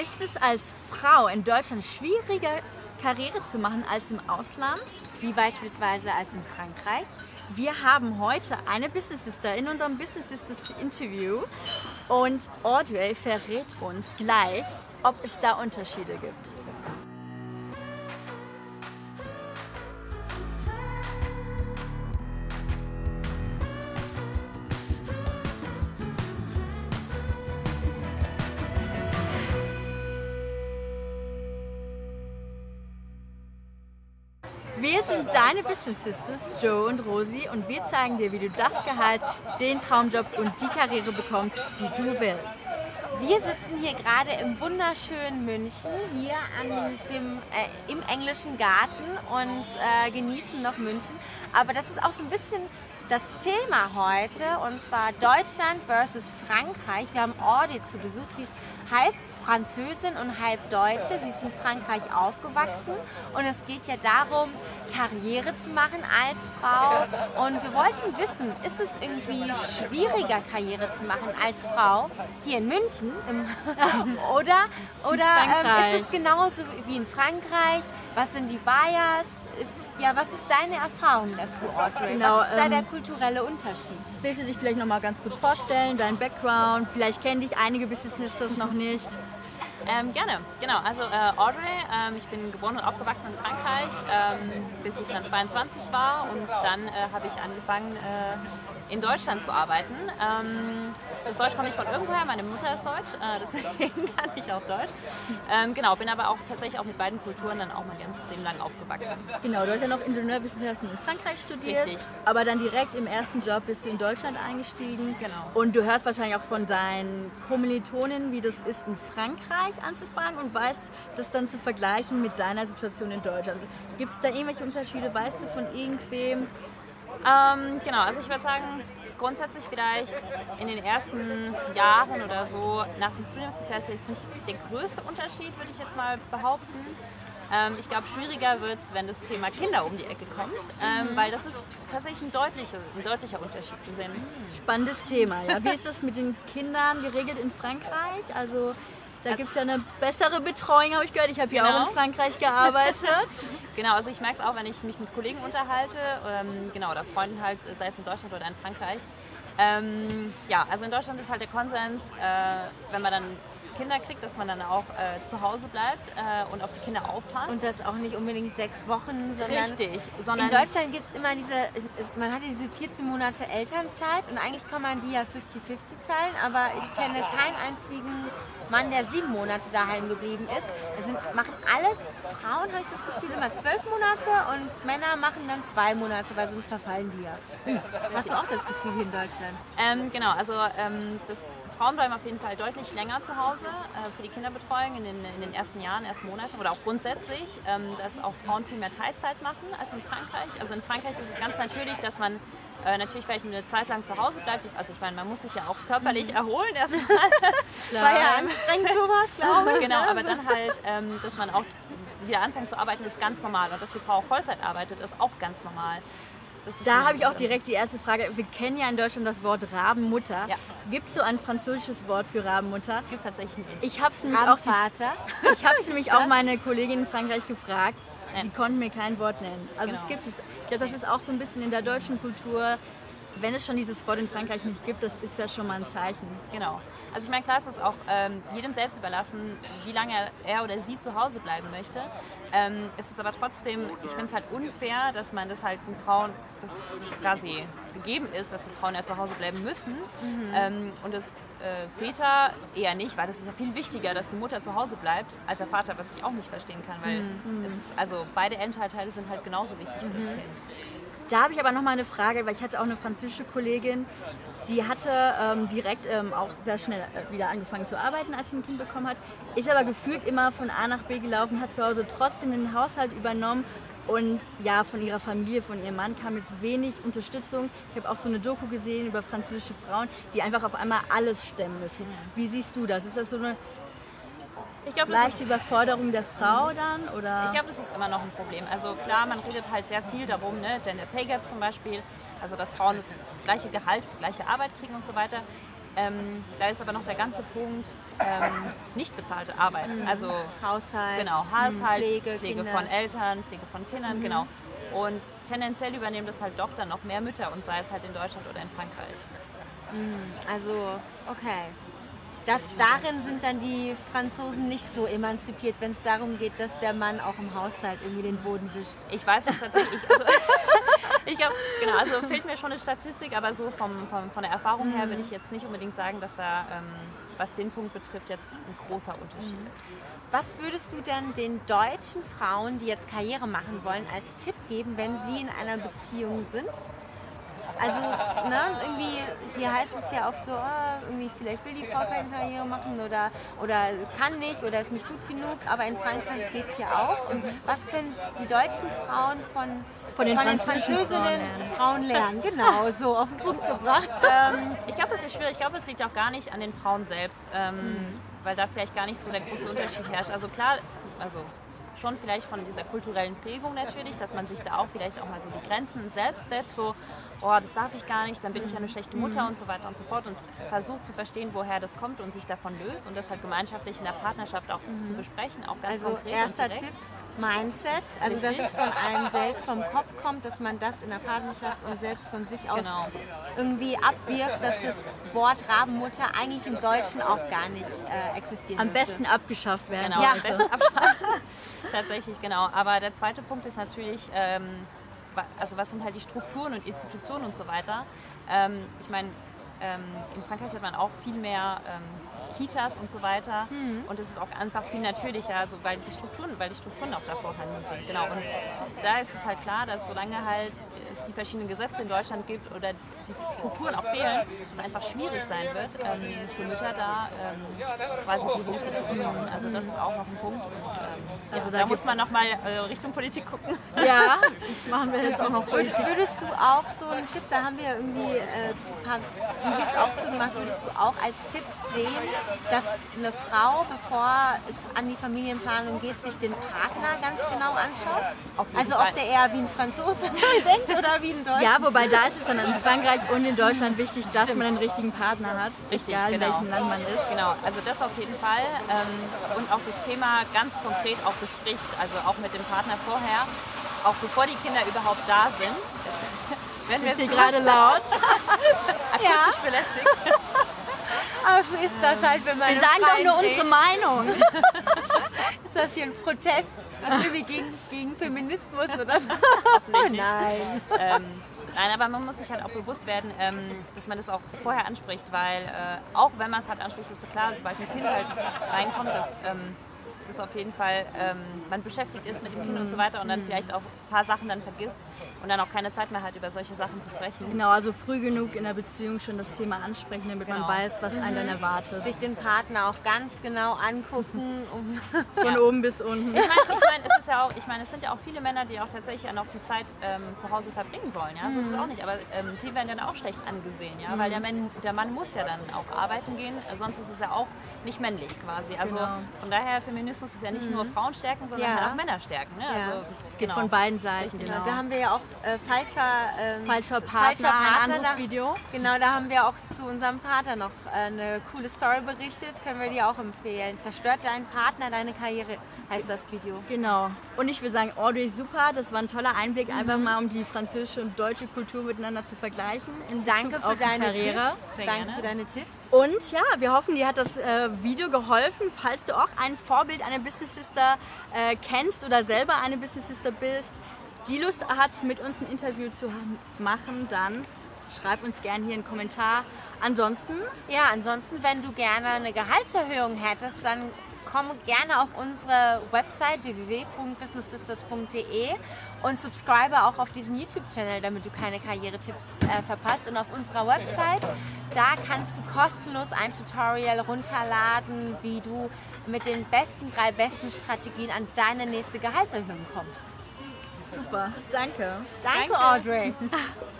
Ist es als Frau in Deutschland schwieriger, Karriere zu machen als im Ausland? Wie beispielsweise als in Frankreich? Wir haben heute eine Business Sister in unserem Business Sisters Interview und Audrey verrät uns gleich, ob es da Unterschiede gibt. Wir sind deine Business Sisters, Joe und Rosi, und wir zeigen dir, wie du das Gehalt, den Traumjob und die Karriere bekommst, die du willst. Wir sitzen hier gerade im wunderschönen München, hier an dem, äh, im englischen Garten und äh, genießen noch München. Aber das ist auch so ein bisschen das Thema heute, und zwar Deutschland versus Frankreich. Wir haben Audit zu Besuch. Sie ist halb Französin und halb Deutsche. Sie ist in Frankreich aufgewachsen und es geht ja darum, Karriere zu machen als Frau. Und wir wollten wissen, ist es irgendwie schwieriger, Karriere zu machen als Frau hier in München oder, oder ähm, ist es genauso wie in Frankreich? Was sind die Bias? Ist, ja, was ist deine Erfahrung dazu, Audrey? Genau, was ist da ähm, der kulturelle Unterschied? Willst du dich vielleicht noch mal ganz kurz vorstellen, dein Background? Vielleicht kennen dich einige Business noch nicht. Ähm, gerne, genau. Also äh, Audrey, ähm, ich bin geboren und aufgewachsen in Frankreich, ähm, bis ich dann 22 war und dann äh, habe ich angefangen äh, in Deutschland zu arbeiten. Ähm, das Deutsch kommt nicht von irgendwoher, meine Mutter ist Deutsch, äh, deswegen kann ich auch Deutsch. Ähm, genau, bin aber auch tatsächlich auch mit beiden Kulturen dann auch mein ganzes Leben lang aufgewachsen. Genau, du hast ja noch Ingenieurwissenschaften in Frankreich studiert, Richtig. aber dann direkt im ersten Job bist du in Deutschland eingestiegen. Genau. Und du hörst wahrscheinlich auch von deinen Kommilitonen, wie das ist in Frankreich anzufangen und weißt das dann zu vergleichen mit deiner Situation in Deutschland. Gibt es da irgendwelche Unterschiede? Weißt du von irgendwem? Ähm, genau, also ich würde sagen, grundsätzlich vielleicht in den ersten Jahren oder so nach dem Studium ist das jetzt nicht der größte Unterschied, würde ich jetzt mal behaupten. Ähm, ich glaube, schwieriger wird es, wenn das Thema Kinder um die Ecke kommt, ähm, weil das ist tatsächlich ein deutlicher, ein deutlicher Unterschied zu sehen. Spannendes Thema, ja. Wie ist das mit den Kindern geregelt in Frankreich? Also da gibt es ja eine bessere Betreuung, habe ich gehört. Ich habe ja genau. auch in Frankreich gearbeitet. genau, also ich merke es auch, wenn ich mich mit Kollegen unterhalte, ähm, genau, oder Freunden halt, sei es in Deutschland oder in Frankreich. Ähm, ja, also in Deutschland ist halt der Konsens, äh, wenn man dann Kinder kriegt, dass man dann auch äh, zu Hause bleibt äh, und auf die Kinder aufpasst. Und das auch nicht unbedingt sechs Wochen, sondern. Richtig. Sondern in Deutschland gibt es immer diese, man hat diese 14 Monate Elternzeit und eigentlich kann man die ja 50-50 teilen, aber ich kenne keinen einzigen Mann, der sieben Monate daheim geblieben ist. Es sind, machen alle Frauen, habe ich das Gefühl, immer zwölf Monate und Männer machen dann zwei Monate, weil sonst verfallen die ja. Hast du auch das Gefühl hier in Deutschland? Ähm, genau, also ähm, das Frauen bleiben auf jeden Fall deutlich länger zu Hause äh, für die Kinderbetreuung in den, in den, ersten Jahren, ersten Monaten oder auch grundsätzlich, ähm, dass auch Frauen viel mehr Teilzeit machen als in Frankreich. Also in Frankreich ist es ganz natürlich, dass man äh, natürlich vielleicht eine Zeit lang zu Hause bleibt. Also ich meine, man muss sich ja auch körperlich mhm. erholen erstmal. War ja anstrengend sowas, glaube ich. Genau, aber dann halt, ähm, dass man auch wieder anfängt zu arbeiten, ist ganz normal. Und dass die Frau auch Vollzeit arbeitet, ist auch ganz normal. Da habe ich auch direkt die erste Frage. Wir kennen ja in Deutschland das Wort Rabenmutter. Ja. Gibt es so ein französisches Wort für Rabenmutter? Gibt es tatsächlich nicht. Ich habe es nämlich auch die, Ich habe es nämlich auch meine Kollegin in Frankreich gefragt. Sie konnten mir kein Wort nennen. Also genau. es gibt es. Ich glaube, das ist auch so ein bisschen in der deutschen Kultur wenn es schon dieses Wort in Frankreich nicht gibt, das ist ja schon mal ein Zeichen. Genau. Also ich meine, klar ist es auch ähm, jedem selbst überlassen, wie lange er oder sie zu Hause bleiben möchte. Ähm, es ist aber trotzdem, ich finde es halt unfair, dass man das halt den Frauen, dass es quasi gegeben ist, dass die Frauen ja zu Hause bleiben müssen mhm. ähm, und das äh, Väter eher nicht, weil das ist ja viel wichtiger, dass die Mutter zu Hause bleibt, als der Vater, was ich auch nicht verstehen kann, weil mhm. es ist, also beide Elternteile sind halt genauso wichtig mhm. für das mhm. Kind. Da habe ich aber noch mal eine Frage, weil ich hatte auch eine französische Kollegin, die hatte ähm, direkt ähm, auch sehr schnell äh, wieder angefangen zu arbeiten, als sie ein Kind bekommen hat, ist aber gefühlt immer von A nach B gelaufen, hat zu Hause trotzdem den Haushalt übernommen und ja, von ihrer Familie, von ihrem Mann kam jetzt wenig Unterstützung. Ich habe auch so eine Doku gesehen über französische Frauen, die einfach auf einmal alles stemmen müssen. Wie siehst du das? Ist das so eine ich glaub, leichte Überforderung der Frau dann? Oder? Ich glaube, das ist immer noch ein Problem. Also klar, man redet halt sehr viel darum, ne? Gender Pay Gap zum Beispiel, also dass Frauen das gleiche Gehalt für gleiche Arbeit kriegen und so weiter. Ähm, da ist aber noch der ganze Punkt ähm, nicht bezahlte Arbeit. Mhm. Also Haushalt, genau, Haushalt, Pflege, Pflege, von Eltern, Pflege von Kindern, genau. Und tendenziell übernehmen das halt doch dann noch mehr Mütter und sei es halt in Deutschland oder in Frankreich. Also, okay. Das, darin sind dann die Franzosen nicht so emanzipiert, wenn es darum geht, dass der Mann auch im Haushalt irgendwie den Boden wischt. Ich weiß es tatsächlich. Also, ich glaube, genau, also fehlt mir schon eine Statistik, aber so vom, vom, von der Erfahrung her würde ich jetzt nicht unbedingt sagen, dass da, ähm, was den Punkt betrifft, jetzt ein großer Unterschied ist. Was würdest du denn den deutschen Frauen, die jetzt Karriere machen wollen, als Tipp geben, wenn sie in einer Beziehung sind? Also, ne, irgendwie, hier heißt es ja oft so, ah, irgendwie vielleicht will die Frau keine Karriere machen oder, oder kann nicht oder ist nicht gut genug, aber in Frankreich geht es ja auch. Und was können die deutschen Frauen von, Von den französischen französischen Frauen Frauen lernen? Genau, so auf den Punkt gebracht. Ähm, ich glaube, es ist schwierig. Ich glaube, es liegt auch gar nicht an den Frauen selbst, ähm, weil da vielleicht gar nicht so der große Unterschied herrscht. Also klar, also schon vielleicht von dieser kulturellen Prägung natürlich, dass man sich da auch vielleicht auch mal so die Grenzen selbst setzt, so, oh, das darf ich gar nicht, dann bin ich ja eine schlechte Mutter und so weiter und so fort und versucht zu verstehen, woher das kommt und sich davon löst und das halt gemeinschaftlich in der Partnerschaft auch zu besprechen, auch ganz Also konkret erster. Tipp, Mindset. Also dass es von einem selbst vom Kopf kommt, dass man das in der Partnerschaft und selbst von sich aus Genau. irgendwie abwirft, dass das Wort Rabenmutter eigentlich im Deutschen auch gar nicht äh, existiert. Am besten abgeschafft werden. Genau, Ja. am besten abschalten. Tatsächlich, genau. Aber der zweite Punkt ist natürlich, ähm, also was sind halt die Strukturen und Institutionen und so weiter. Ähm, ich meine, ähm, in Frankreich hat man auch viel mehr ähm, Kitas und so weiter. Und es ist auch einfach viel natürlicher, also weil die Strukturen, weil die Strukturen auch da vorhanden sind. Genau. Und da ist es halt klar, dass solange halt es die verschiedenen Gesetze in Deutschland gibt oder die Strukturen auch fehlen, es einfach schwierig sein wird, ähm, für Mütter da ähm, quasi die Hilfe zu bekommen. Also das ist auch noch ein Punkt. Und, ähm, Also ja, da da, muss man nochmal äh, Richtung Politik gucken. Ja, machen wir jetzt auch noch Und Politik. würdest du auch so einen Tipp, da haben wir ja irgendwie äh, ein paar Videos auch zu gemacht, würdest du auch als Tipp sehen, dass eine Frau, bevor es an die Familienplanung geht, sich den Partner ganz genau anschaut? Auf jeden Also Fall. ob der eher wie ein Franzose denkt oder wie ein Deutscher? Ja, wobei da ist es dann in Frankreich und in Deutschland wichtig, dass man einen richtigen Partner hat. Richtig, egal in genau. welchem Land man ist. Genau, also das auf jeden Fall. Ähm, und auch das Thema ganz konkret auch bespricht, also auch mit dem Partner vorher, auch bevor die Kinder überhaupt da sind. Jetzt, wenn wir hier gerade laut. akustisch belästigt. Aber so ist das halt, wenn man Wir sagen doch nur unsere Meinung. Ist das hier ein Protest irgendwie gegen, gegen Feminismus oder so? Oh nein. ähm, nein, aber man muss sich halt auch bewusst werden, ähm, dass man das auch vorher anspricht, weil äh, auch wenn man es halt anspricht, ist klar, sobald ein Kind halt reinkommt, dass das auf jeden Fall ähm, man beschäftigt ist mit dem Kind und so weiter und dann vielleicht auch ein paar Sachen dann vergisst und dann auch keine Zeit mehr hat, über solche Sachen zu sprechen. Genau, also früh genug in der Beziehung schon das Thema ansprechen, damit man Genau. weiß, was einen dann erwartet. Sich den Partner auch ganz genau angucken, um Von oben bis unten. Ich meine, ich mein, es ist ja auch, ich meine, es sind ja auch viele Männer, die auch tatsächlich ja noch die Zeit ähm, zu Hause verbringen wollen. Ja, so ist es auch nicht. Aber ähm, sie werden dann auch schlecht angesehen, ja, weil der Mann, der Mann muss ja dann auch arbeiten gehen. Sonst ist es ja auch nicht männlich quasi. Also Genau. von daher Feminismus ist ja nicht nur Frauen stärken, sondern Ja. halt auch Männer stärken. Ne? Also, Es geht genau. von beiden Seiten. Genau. Da haben wir ja auch äh, falscher, ähm, Falscher Partner, ein anderes da, Video. Genau, da haben wir auch zu unserem Vater noch äh, eine coole Story berichtet. Können wir dir auch empfehlen. Zerstört dein Partner deine Karriere, heißt das Video. Genau. Und ich würde sagen, Audrey, super. Das war ein toller Einblick, einfach mal um die französische und deutsche Kultur miteinander zu vergleichen. In Bezug Danke für auf deine Karriere. Tipps. Danke für deine Tipps. Und ja, wir hoffen, dir hat das äh, Video geholfen. Falls du auch ein Vorbild, eine Business Sister äh, kennst oder selber eine Business Sister bist, die Lust hat, mit uns ein Interview zu machen, dann schreib uns gerne hier einen Kommentar. Ansonsten, Ja, ansonsten, wenn du gerne eine Gehaltserhöhung hättest, dann komm gerne auf unsere Website www.businesssisters.de und subscribe auch auf diesem YouTube-Channel, damit du keine Karrieretipps äh, verpasst. Und auf unserer Website, da kannst du kostenlos ein Tutorial runterladen, wie du mit den besten drei besten Strategien an deine nächste Gehaltserhöhung kommst. super. Danke. Danke, Danke. Audrey.